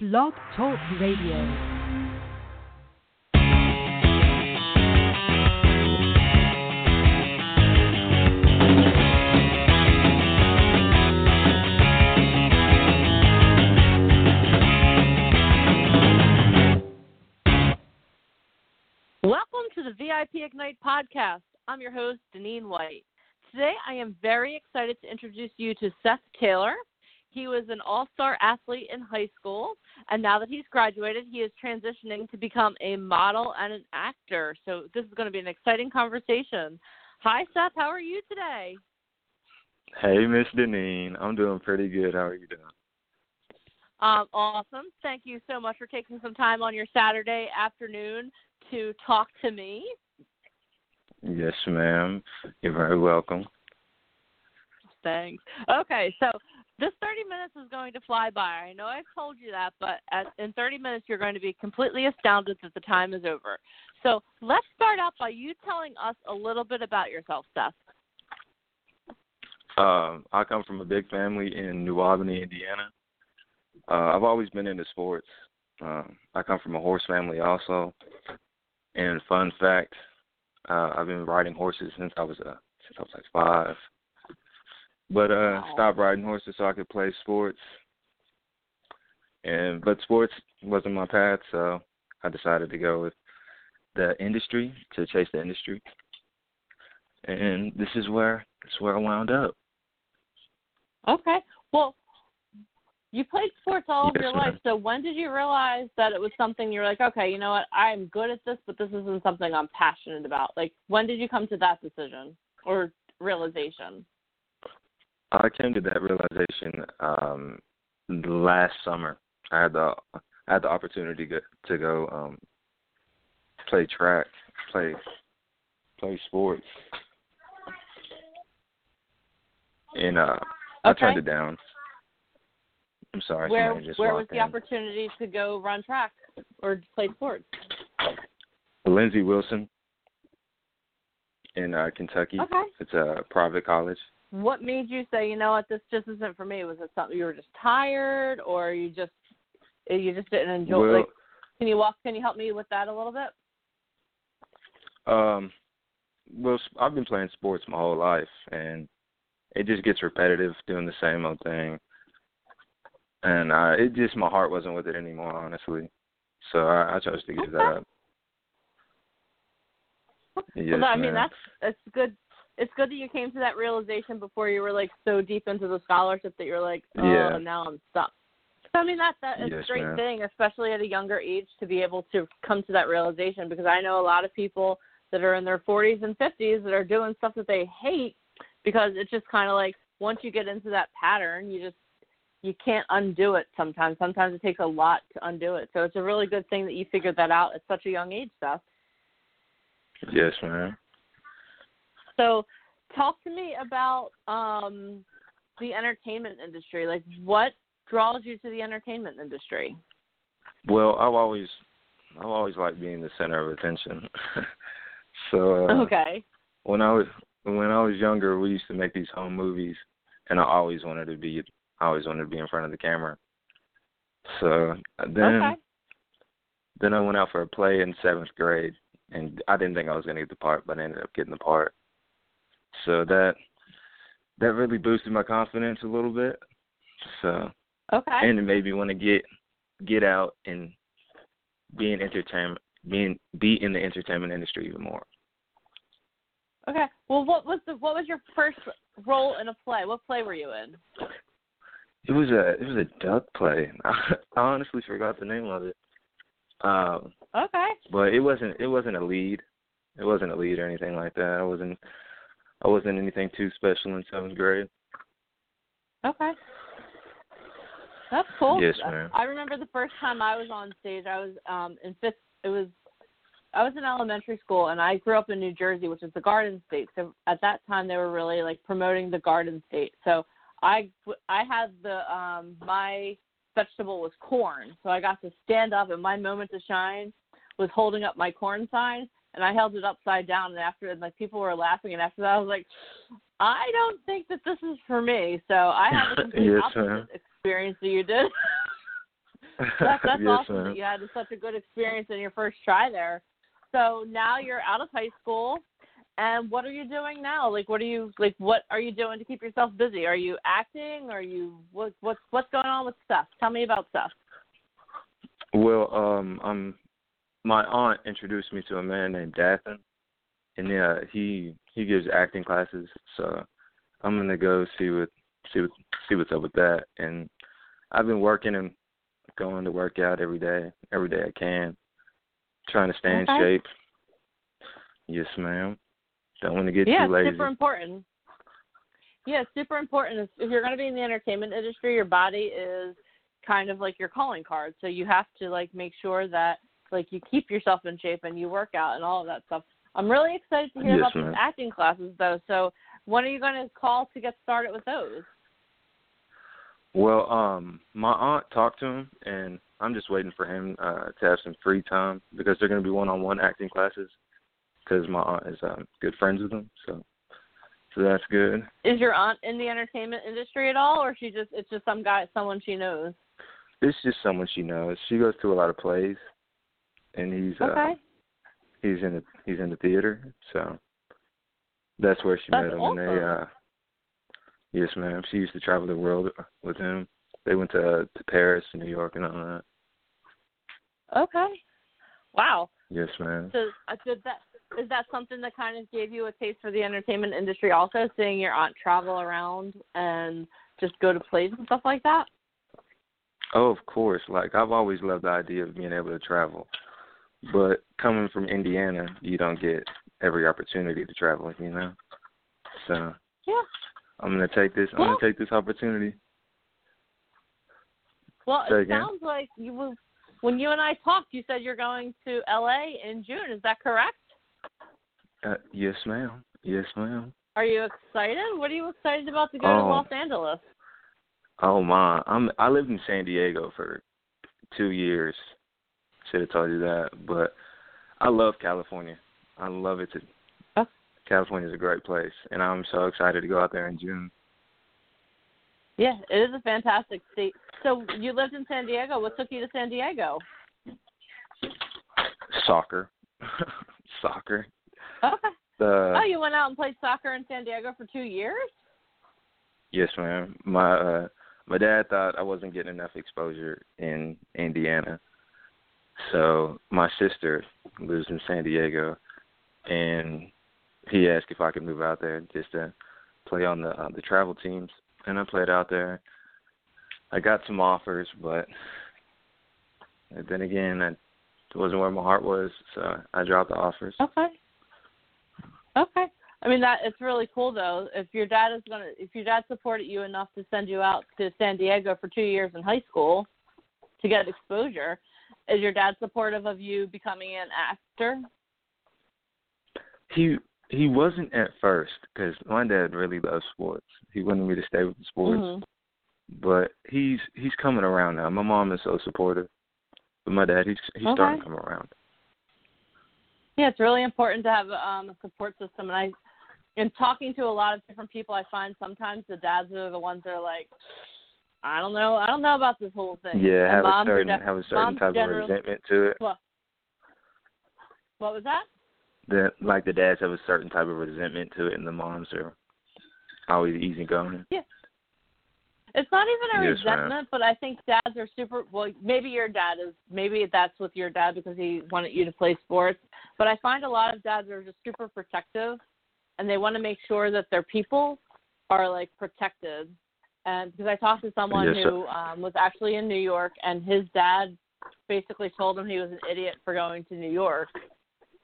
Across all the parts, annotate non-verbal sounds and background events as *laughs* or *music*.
Blog Talk Radio. Welcome to the VIP Ignite podcast. I'm your host, Deneen White. Today, I am very excited to introduce you to Seth Taylor. He was an all star athlete in high school, and now that he's graduated, he is transitioning to become a model and an actor. So, this is going to be an exciting conversation. Hi, Seth. How are you today? Hey, Miss Deneen. I'm doing pretty good. How are you doing? Um, awesome. Thank you so much for taking some time on your Saturday afternoon to talk to me. Yes, ma'am. You're very welcome. Thanks. Okay, so this 30 minutes is going to fly by. I know I've told you that, but at, in 30 minutes, you're going to be completely astounded that the time is over. So let's start out by you telling us a little bit about yourself, Seth. Um, I come from a big family in New Albany, Indiana. Uh, I've always been into sports. Um, I come from a horse family also. And fun fact, uh, I've been riding horses since I was uh, since I was like five. But uh Wow. stopped riding horses so I could play sports. And but sports wasn't my path, so I decided to go with the industry to chase the industry. And this is where this is where I wound up. Okay. Well, you played sports all of your ma'am. life. So when did you realize that it was something you were like, okay, you know what, I'm good at this, but this isn't something I'm passionate about? Like, when did you come to that decision or realization? I came to that realization um last summer. I had the I had the opportunity to go, to go um play track, play play sports. And uh I turned it down. I'm sorry, where where was the in. opportunity to go run track or play sports? Lindsey Wilson in uh Kentucky. Okay. It's a private college. What made you say, you know what, this just isn't for me? Was it something you were just tired, or you just you just didn't enjoy? Well, like, can you walk? Can you help me with that a little bit? Um, well, I've been playing sports my whole life, and it just gets repetitive doing the same old thing. And uh, it just my heart wasn't with it anymore, honestly. So I, I chose to give that up. Yes, well, I mean, ma'am. that's it's good. It's good that you came to that realization before you were like so deep into the scholarship that you're like, oh, Yeah. now I'm stuck. So I mean, that that is Yes, a great thing, especially at a younger age, to be able to come to that realization. Because I know a lot of people that are in their 40s and 50s that are doing stuff that they hate because it's just kind of like once you get into that pattern, you just you can't undo it. Sometimes, sometimes it takes a lot to undo it. So it's a really good thing that you figured that out at such a young age, Seth. yes, ma'am. So, talk to me about um, the entertainment industry. Like, what draws you to the entertainment industry? Well, I've always, I've always liked being the center of attention. *laughs* so uh, okay. when I was when I was younger, we used to make these home movies, and I always wanted to be I always wanted to be in front of the camera. So then okay. then I went out for a play in seventh grade, and I didn't think I was going to get the part, but I ended up getting the part. So that that really boosted my confidence a little bit. So Okay. and it made me want to get get out and be in entertainment, being be in the entertainment industry even more. okay. Well, what was the what was your first role in a play? What play were you in? It was a it was a duck play. *laughs* I honestly forgot the name of it. Um, Okay. but it wasn't it wasn't a lead. It wasn't a lead or anything like that. I wasn't I wasn't anything too special in seventh grade. Okay. That's cool. Yes, ma'am. I remember the first time I was on stage. I was um in fifth. It was I was in elementary school, and I grew up in New Jersey, which is the Garden State. So at that time, they were really like promoting the Garden State. So I I had the um my vegetable was corn, so I got to stand up, and my moment to shine was holding up my corn sign, and I held it upside down. And after, and like people were laughing, and after that, I was like, I don't think that this is for me. So I have a *laughs* complete Yes, opposite ma'am. experience that you did. *laughs* That's, that's yes, awesome ma'am. that you had such a good experience in your first try there. So now you're out of high school, and what are you doing now? Like, what are you like? What are you doing to keep yourself busy? Are you acting? Are you what? What's what's going on with stuff? Tell me about stuff. Well, um, um, my aunt introduced me to a man named Dathan, and yeah, he he gives acting classes. So I'm gonna go see what see what see what's up with that. And I've been working and going to work out every day, every day I can, trying to stay in Okay. shape. Yes, ma'am. Don't want to get yeah, too lazy. it's super important. Yeah, it's super important. If- If you're going to be in the entertainment industry, your body is kind of like your calling card. So you have to like make sure that like you keep yourself in shape and you work out and all of that stuff. I'm really excited to hear Yes, about ma'am. these acting classes though. So when are you going to call to get started with those? Well, um, my aunt talked to him, and I'm just waiting for him uh, to have some free time because they're going to be one-on-one acting classes. Because my aunt is um, good friends with him, so so that's good. Is your aunt in the entertainment industry at all, or she just it's just some guy, someone she knows? It's just someone she knows. She goes to a lot of plays, and he's uh, he's in the he's in the theater, so that's where she That's met him. And they, uh, yes, ma'am. She used to travel the world with him. They went to uh, to Paris, and New York, and all that. okay, wow. Yes, ma'am. So uh, did that is that something that kind of gave you a taste for the entertainment industry? Also, seeing your aunt travel around and just go to plays and stuff like that. Oh, of course. Like I've always loved the idea of being able to travel. But coming from Indiana, you don't get every opportunity to travel, you know. So Yeah. I'm gonna take this I'm Well- gonna take this opportunity. Well, Say it again? sounds like you were, when you and I talked, you said you're going to LA in June. Is that correct? Uh, yes, ma'am. Yes, ma'am. Are you excited? What are you excited about to go to Oh. Los Angeles? Oh my. I'm I lived in San Diego for two years. Should have told you that. But I love California. I love it to Oh. California's a great place and I'm so excited to go out there in June. Yeah, it is a fantastic state. So you lived in San Diego. What took you to San Diego? Soccer. *laughs* Soccer. Okay. The oh, you went out and played soccer in San Diego for two years? yes, ma'am. My uh my dad thought I wasn't getting enough exposure in Indiana. So my sister lives in San Diego and he asked if I could move out there just to play on the uh, the travel teams and I played out there. I got some offers but then again I wasn't where my heart was, so I dropped the offers. Okay. Okay. I mean that it's really cool though. If your dad is gonna if your dad supported you enough to send you out to San Diego for two years in high school to get exposure, is your dad supportive of you becoming an actor? He he wasn't at first because my dad really loves sports. He wanted me to stay with the sports, Mhm. but he's he's coming around now. My mom is so supportive, but my dad he's he's Okay. starting to come around. Yeah, it's really important to have um, a support system. And I, in talking to a lot of different people, I find sometimes the dads are the ones that are like, I don't know, I don't know about this whole thing. Yeah, have a certain def- have a certain type of resentment to it. What? What was that? That like the dads have a certain type of resentment to it, and the moms are always easygoing. Yeah. It's not even a Yes, ma'am. resentment, but I think dads are super. Well, maybe your dad is. Maybe that's with your dad because he wanted you to play sports. But I find a lot of dads are just super protective, and they want to make sure that their people are like protected. And because I talked to someone Yes, who um, was actually in New York, and his dad basically told him he was an idiot for going to New York.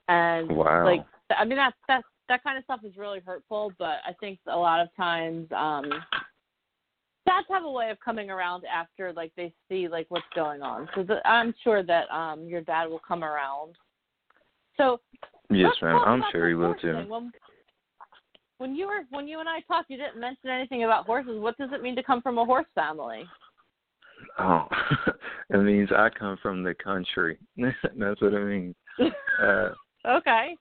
And Wow. like, I mean, that that that kind of stuff is really hurtful. But I think a lot of times. um dads have a way of coming around after like they see like what's going on. So the, I'm sure that um your dad will come around. So yes, ma'am. I'm sure he will too. When, when you were when you and I talked, you didn't mention anything about horses. What does it mean to come from a horse family? Oh, *laughs* it means I come from the country. *laughs* That's what it means. Uh, *laughs* Okay.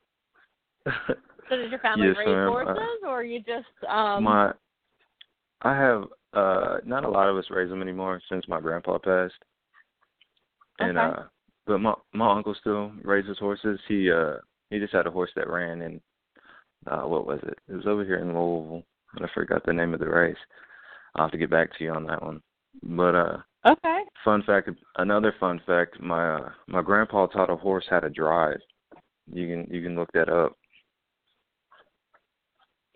So does your family Yes, raise. Uh, horses, or you just um? my, I have uh, not a lot of us raise them anymore since my grandpa passed. And Okay. uh but my my uncle still raises horses. He uh he just had a horse that ran in uh what was it? It was over here in Louisville. And I forgot the name of the race. I'll have to get back to you on that one. But uh Okay. fun fact another fun fact, my uh, my grandpa taught a horse how to drive. You can you can look that up.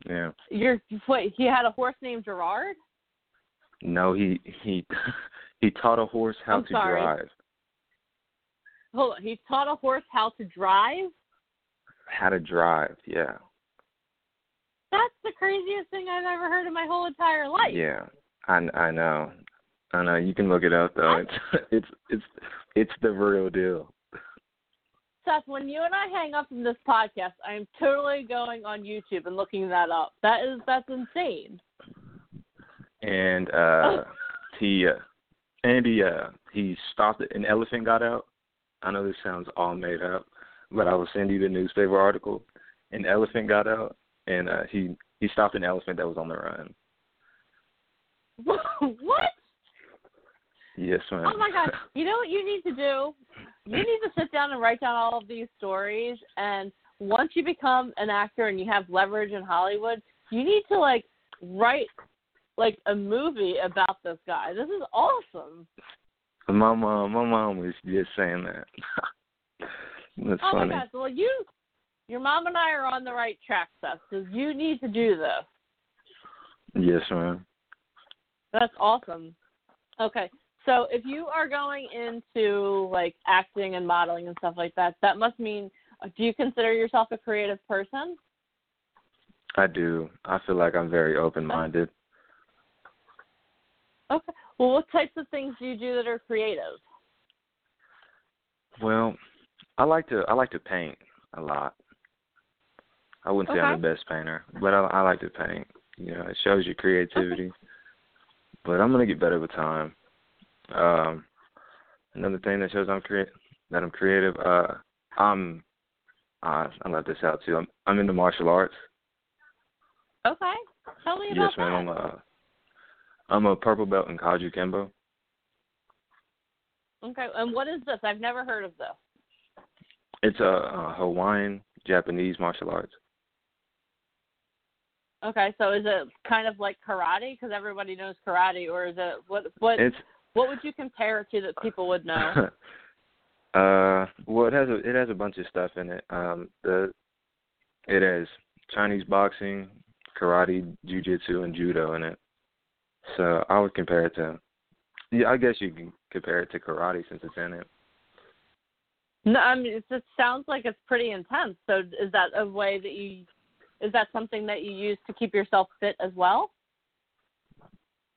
Yeah. You're wait. He had a horse named Gerard. No, he he *laughs* he taught a horse how I'm to sorry. drive. Hold on. He taught a horse how to drive. How to drive, yeah. That's the craziest thing I've ever heard in my whole entire life. Yeah. I I know. I know. You can look it up though. It's *laughs* it's it's it's the real deal. Seth, when you and I hang up from this podcast, I am totally going on YouTube and looking that up. That is that's insane. And uh *laughs* he uh Andy uh he stopped it an elephant got out. I know this sounds all made up, but I will send you the newspaper article. An elephant got out and uh he he stopped an elephant that was on the run. *laughs* what? Yes, ma'am. Oh my god! You know what you need to do? You need to sit down and write down all of these stories. And once you become an actor and you have leverage in Hollywood, you need to like write like a movie about this guy. This is awesome. My mom, my mom was just saying that. *laughs* That's oh funny. my god! Well, you, your mom and I are on the right track, Seth. Because you need to do this. Yes, ma'am. That's awesome. Okay. So if you are going into like acting and modeling and stuff like that, that must mean uh, do you consider yourself a creative person? I do. I feel like I'm very open-minded. Okay. Well, what types of things do you do that are creative? Well, I like to I like to paint a lot. I wouldn't say I'm the best painter, but I, I like to paint. You know, it shows your creativity. But I'm gonna get better with time. Um, another thing that shows I'm create that I'm creative. Uh, I'm uh, I left this out too. I'm I'm into martial arts. Okay. Tell me about Yes, ma'am. I'm a I'm a purple belt in Kajukenbo. Okay. And what is this? I've never heard of this. It's a, a Hawaiian Japanese martial arts. Okay. So is it kind of like karate because everybody knows karate, or is it what what It's what would you compare it to that people would know? *laughs* uh, well, it has a it has a bunch of stuff in it. Um, the it has Chinese boxing, karate, jujitsu, and judo in it. So I would compare it to. Yeah, I guess you can compare it to karate since it's in it. No, I mean it just sounds like it's pretty intense. So is that a way that you is that something that you use to keep yourself fit as well?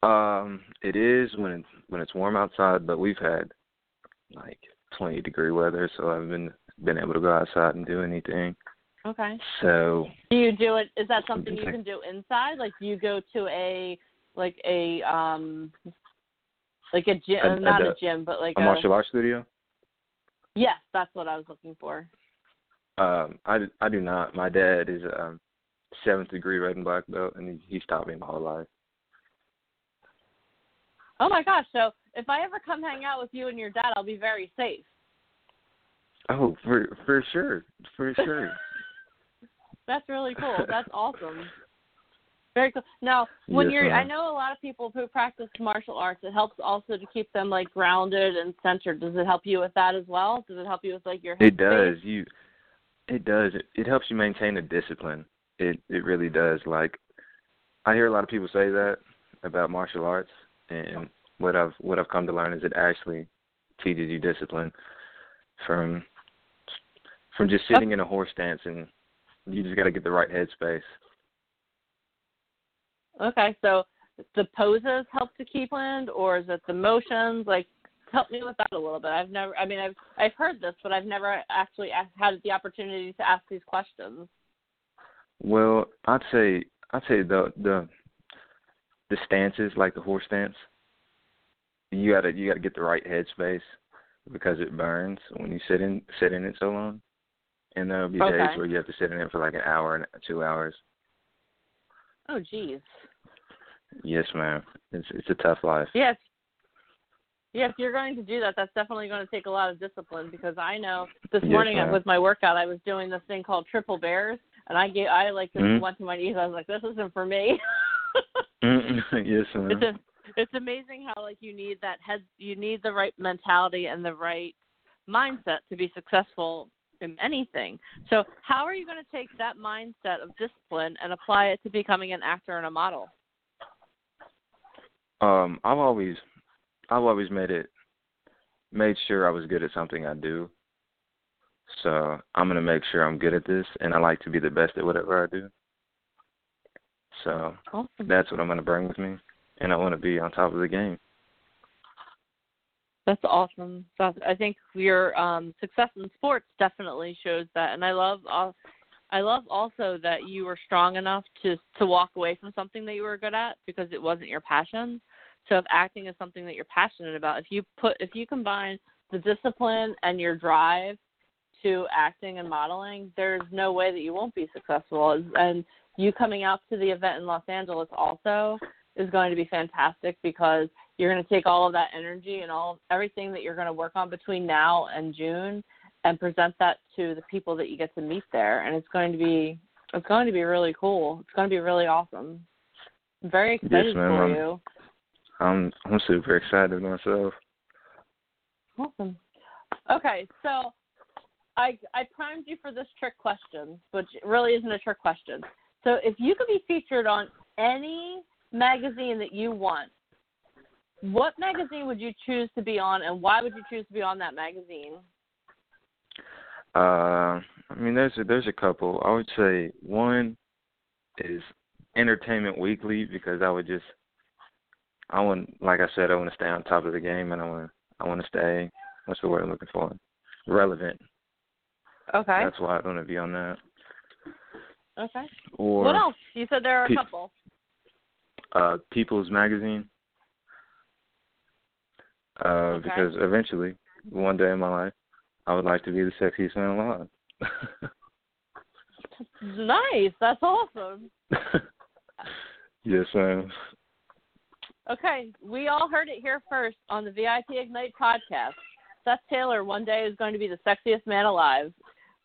Um, it is when it's when it's warm outside, but we've had like 20 degree weather, so I've been been able to go outside and do anything. Okay. So Do you do it is that something you can do inside? Like do you go to a like a um like a gym A- a- not a a- gym, but like a martial arts studio. Yes, that's what I was looking for. Um, I I do not. My dad is um seventh degree red and black belt, and he, he's taught me my whole life. Oh my gosh, so if I ever come hang out with you and your dad, I'll be very safe. Oh, for for sure, for *laughs* sure. That's really cool. *laughs* That's awesome. Very cool. Now, when Yes, you're, I know a lot of people who practice martial arts. It helps also to keep them like grounded and centered. Does it help you with that as well? Does it help you with like your? It does. You, it does. It, it helps you maintain a discipline. It it really does. Like, I hear a lot of people say that about martial arts, and what I've what I've come to learn is it actually teaches you discipline from from just sitting in a horse stance, and you just got to get the right headspace. Okay, so the poses help to keep wind, or is it the motions? Like, help me with that a little bit. I've never. I mean, I've I've heard this, but I've never actually had the opportunity to ask these questions. Well, I'd say I'd say the the the stances like the horse stance. You gotta you gotta get the right headspace because it burns when you sit in sit in it so long. And there'll be Okay. days where you have to sit in it for like an hour and two hours. Oh, geez. Yes, ma'am. It's it's a tough life. Yes. Yeah, if you're going to do that, that's definitely going to take a lot of discipline because I know this Yes, morning ma'am. with my workout, I was doing this thing called triple bears, and I gave, I like Mhm. went to my knees. I was like, this isn't for me. *laughs* Mm, *laughs* yes, ma'am. it's a, it's amazing how like you need that head, you need the right mentality and the right mindset to be successful in anything. So, how are you going to take that mindset of discipline and apply it to becoming an actor and a model? Um, I've always, I've always made it, made sure I was good at something I do. So I'm gonna make sure I'm good at this, and I like to be the best at whatever I do. So Awesome. that's what I'm gonna bring with me, and I want to be on top of the game. That's awesome. So I think your um, success in sports definitely shows that, and I love I love also that you were strong enough to to walk away from something that you were good at because it wasn't your passion. So if acting is something that you're passionate about, if you put if you combine the discipline and your drive to acting and modeling, there's no way that you won't be successful. And you coming out to the event in Los Angeles also is going to be fantastic because you're going to take all of that energy and all everything that you're going to work on between now and June and present that to the people that you get to meet there and it's going to be it's going to be really cool. It's going to be really awesome. I'm very excited ma'am. for I'm- you. I'm I'm super excited myself. Awesome. Okay, so I I primed you for this trick question, which really isn't a trick question. So if you could be featured on any magazine that you want, what magazine would you choose to be on, and why would you choose to be on that magazine? Uh, I mean, there's a, there's a couple. I would say one is Entertainment Weekly because I would just, I want, like I said, I want to stay on top of the game, and I want, I want to stay. What's the word I'm looking for? Relevant. Okay. That's why I want to be on that. Okay. Or what else? You said there are a Pe- couple. uh, People's Magazine. Uh, Okay. because eventually, one day in my life, I would like to be the sexiest man alive. *laughs* Nice. That's awesome. *laughs* yes, ma'am. Okay, we all heard it here first on the VIP Ignite podcast. Seth Taylor one day is going to be the sexiest man alive.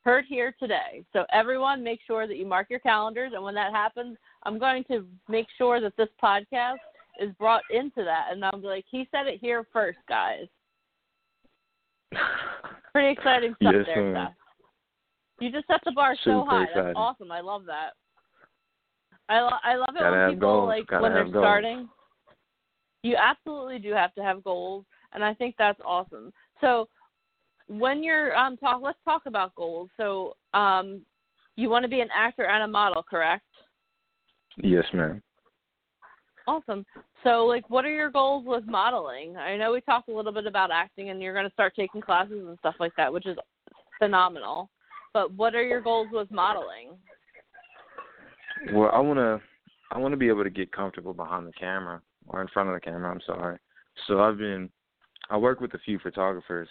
Heard here today. So everyone, make sure that you mark your calendars, and when that happens, I'm going to make sure that this podcast is brought into that, and I'm like, he said it here first, guys. *laughs* Pretty exciting stuff Yes, there. Seth. You just set the bar so high. exciting. That's awesome. I love that. I lo- I love it Gotta when people goals. like Gotta when they're goals. starting. You absolutely do have to have goals, and I think that's awesome. So when you're um talk, let's talk about goals. So um, you want to be an actor and a model, correct? Yes, ma'am. Awesome. So, like, what are your goals with modeling? I know we talked a little bit about acting, and you're going to start taking classes and stuff like that, which is phenomenal. But what are your goals with modeling? Well, I wanna, I wanna be able to get comfortable behind the camera or in front of the camera. I'm sorry. So I've been, I work with a few photographers.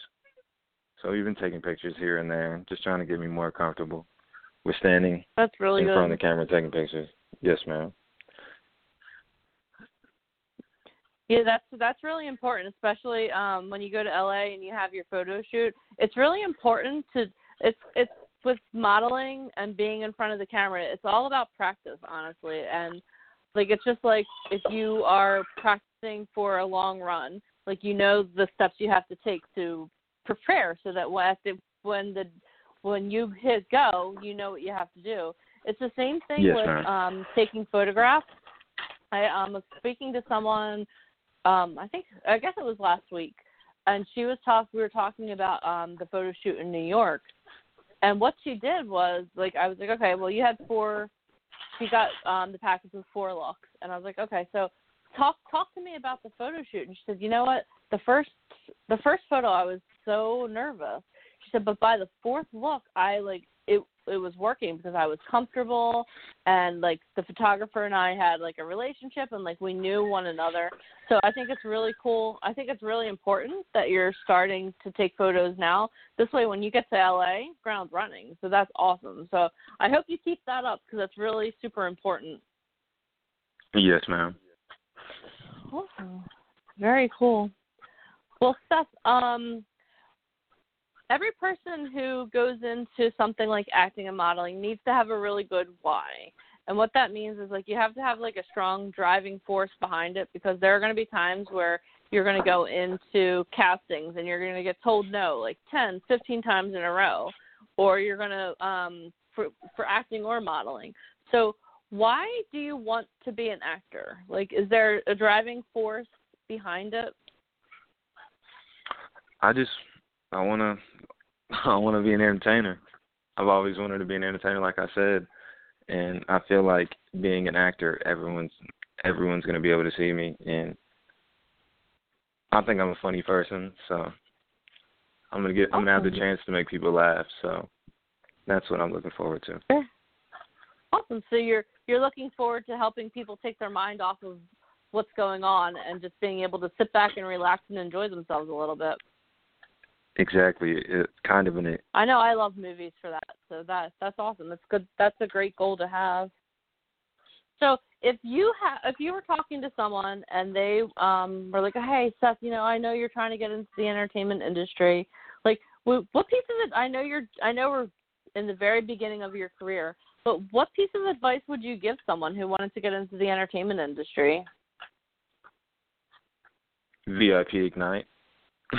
So we've been taking pictures here and there, just trying to get me more comfortable with standing That's really in good. front of the camera taking pictures. Yes, ma'am. Yeah, that's that's really important, especially um when you go to LA and you have your photo shoot. It's really important to it's it's with modeling and being in front of the camera. It's all about practice, honestly. And like it's just like if you are practicing for a long run, like you know the steps you have to take to prepare so that when the when the when you hit go, you know what you have to do. It's the same thing Yes, with um taking photographs. I um was speaking to someone um I think I guess it was last week and she was talk we were talking about um the photo shoot in New York. And what she did was like I was like, Okay, well you had four she got um the package with four looks and I was like, Okay, so talk talk to me about the photo shoot and she said, You know what? The first the first photo I was so nervous. She said, But by the fourth look I like it it was working because I was comfortable and like the photographer and I had like a relationship and like we knew one another. So I think it's really cool. I think it's really important that you're starting to take photos now. This way when you get to LA, ground running. So that's awesome. So I hope you keep that up because that's really super important. Yes, ma'am. Awesome. Very cool. Well, Seth, um, every person who goes into something like acting and modeling needs to have a really good why. And what that means is like you have to have like a strong driving force behind it because there are going to be times where you're going to go into castings and you're going to get told no like 10, 15 times in a row or you're going to um for for acting or modeling. So, why do you want to be an actor? Like is there a driving force behind it? I just I wanna *laughs* I wanna be an entertainer. I've always wanted to be an entertainer, like I said, and I feel like being an actor, everyone's everyone's gonna be able to see me, and I think I'm a funny person, so I'm gonna get I'm gonna have the chance to make people laugh. So that's what I'm looking forward to. Awesome. So you're you're looking forward to helping people take their mind off of what's going on and just being able to sit back and relax and enjoy themselves a little bit. Exactly. It's kind of an. I know I love movies for that, so that that's awesome. That's good. That's a great goal to have. So if you have, if you were talking to someone and they um were like, "Hey, Seth, you know, I know you're trying to get into the entertainment industry. Like, what, what piece of it? I know you're, I know we're in the very beginning of your career, but what piece of advice would you give someone who wanted to get into the entertainment industry?" VIP Ignite. *laughs*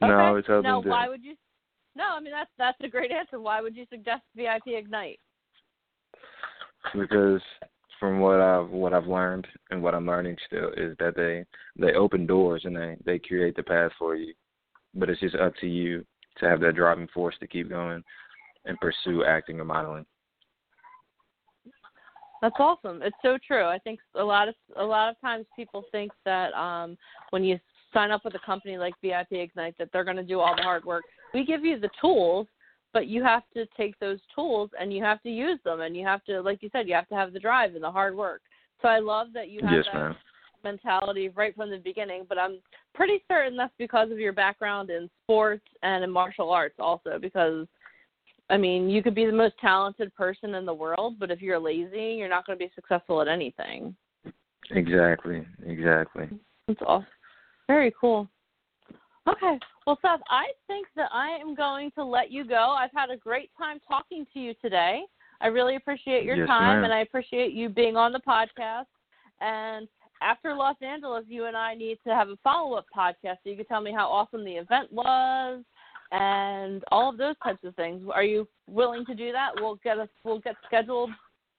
no, I would tell now, them why would you? No, I mean that's that's a great answer. Why would you suggest VIP Ignite? Because from what I've what I've learned and what I'm learning still is that they they open doors and they they create the path for you, but it's just up to you to have that driving force to keep going and pursue acting or modeling. That's awesome. It's so true. I think a lot of a lot of times people think that um when you sign up with a company like VIP Ignite that they're going to do all the hard work. We give you the tools, but you have to take those tools and you have to use them and you have to like you said you have to have the drive and the hard work. So I love that you have yes, that ma'am. mentality right from the beginning, but I'm pretty certain that's because of your background in sports and in martial arts also because I mean, you could be the most talented person in the world, but if you're lazy, you're not going to be successful at anything. Exactly. Exactly. That's awesome. Very cool. Okay. Well, Seth, I think that I am going to let you go. I've had a great time talking to you today. I really appreciate your Yes, time, ma'am. and I appreciate you being on the podcast. And after Los Angeles, you and I need to have a follow up podcast so you can tell me how awesome the event was and all of those types of things. Are you willing to do that? We'll get us. We'll get scheduled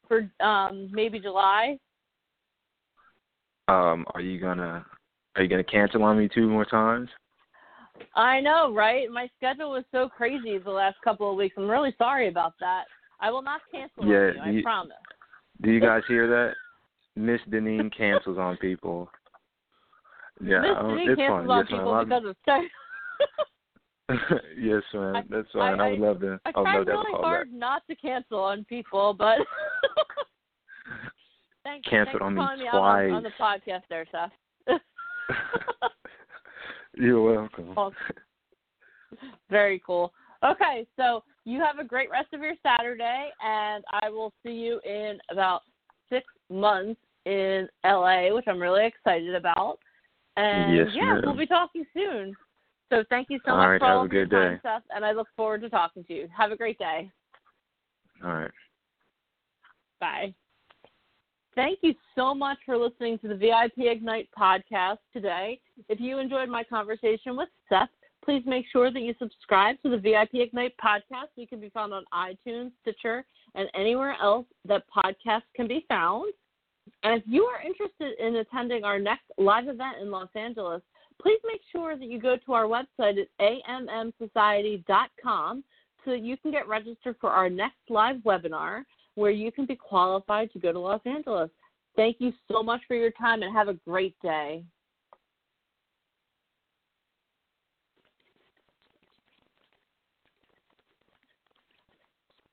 for um, maybe July. Um, are you gonna are you gonna cancel on me two more times? I know, right? My schedule was so crazy the last couple of weeks. I'm really sorry about that. I will not cancel Yeah, on you. I promise. Do you guys *laughs* hear that? Miss Deneen cancels on people. Yeah, this um, it's cancels fine. on Yes, people ma'am. because of sex. *laughs* yes. I- That's fine. I, I- would love to. I I tried to really hard not to cancel on people, but *laughs* thanks, Canceled thanks on me calling me out on, on the twice. podcast there, Seth. *laughs* You're welcome. Awesome. Very cool. Okay, so you have a great rest of your Saturday, and I will see you in about six months in LA, which I'm really excited about. And Yes, yeah, ma'am. we'll be talking soon. So thank you so All much right, for have all your time, day. Seth, and I look forward to talking to you. Have a great day. All right. Bye. Thank you so much for listening to the VIP Ignite podcast today. If you enjoyed my conversation with Seth, please make sure that you subscribe to the VIP Ignite podcast. We can be found on iTunes, Stitcher, and anywhere else that podcasts can be found. And if you are interested in attending our next live event in Los Angeles, please make sure that you go to our website at ammsociety.com so that you can get registered for our next live webinar where you can be qualified to go to Los Angeles. Thank you so much for your time and have a great day.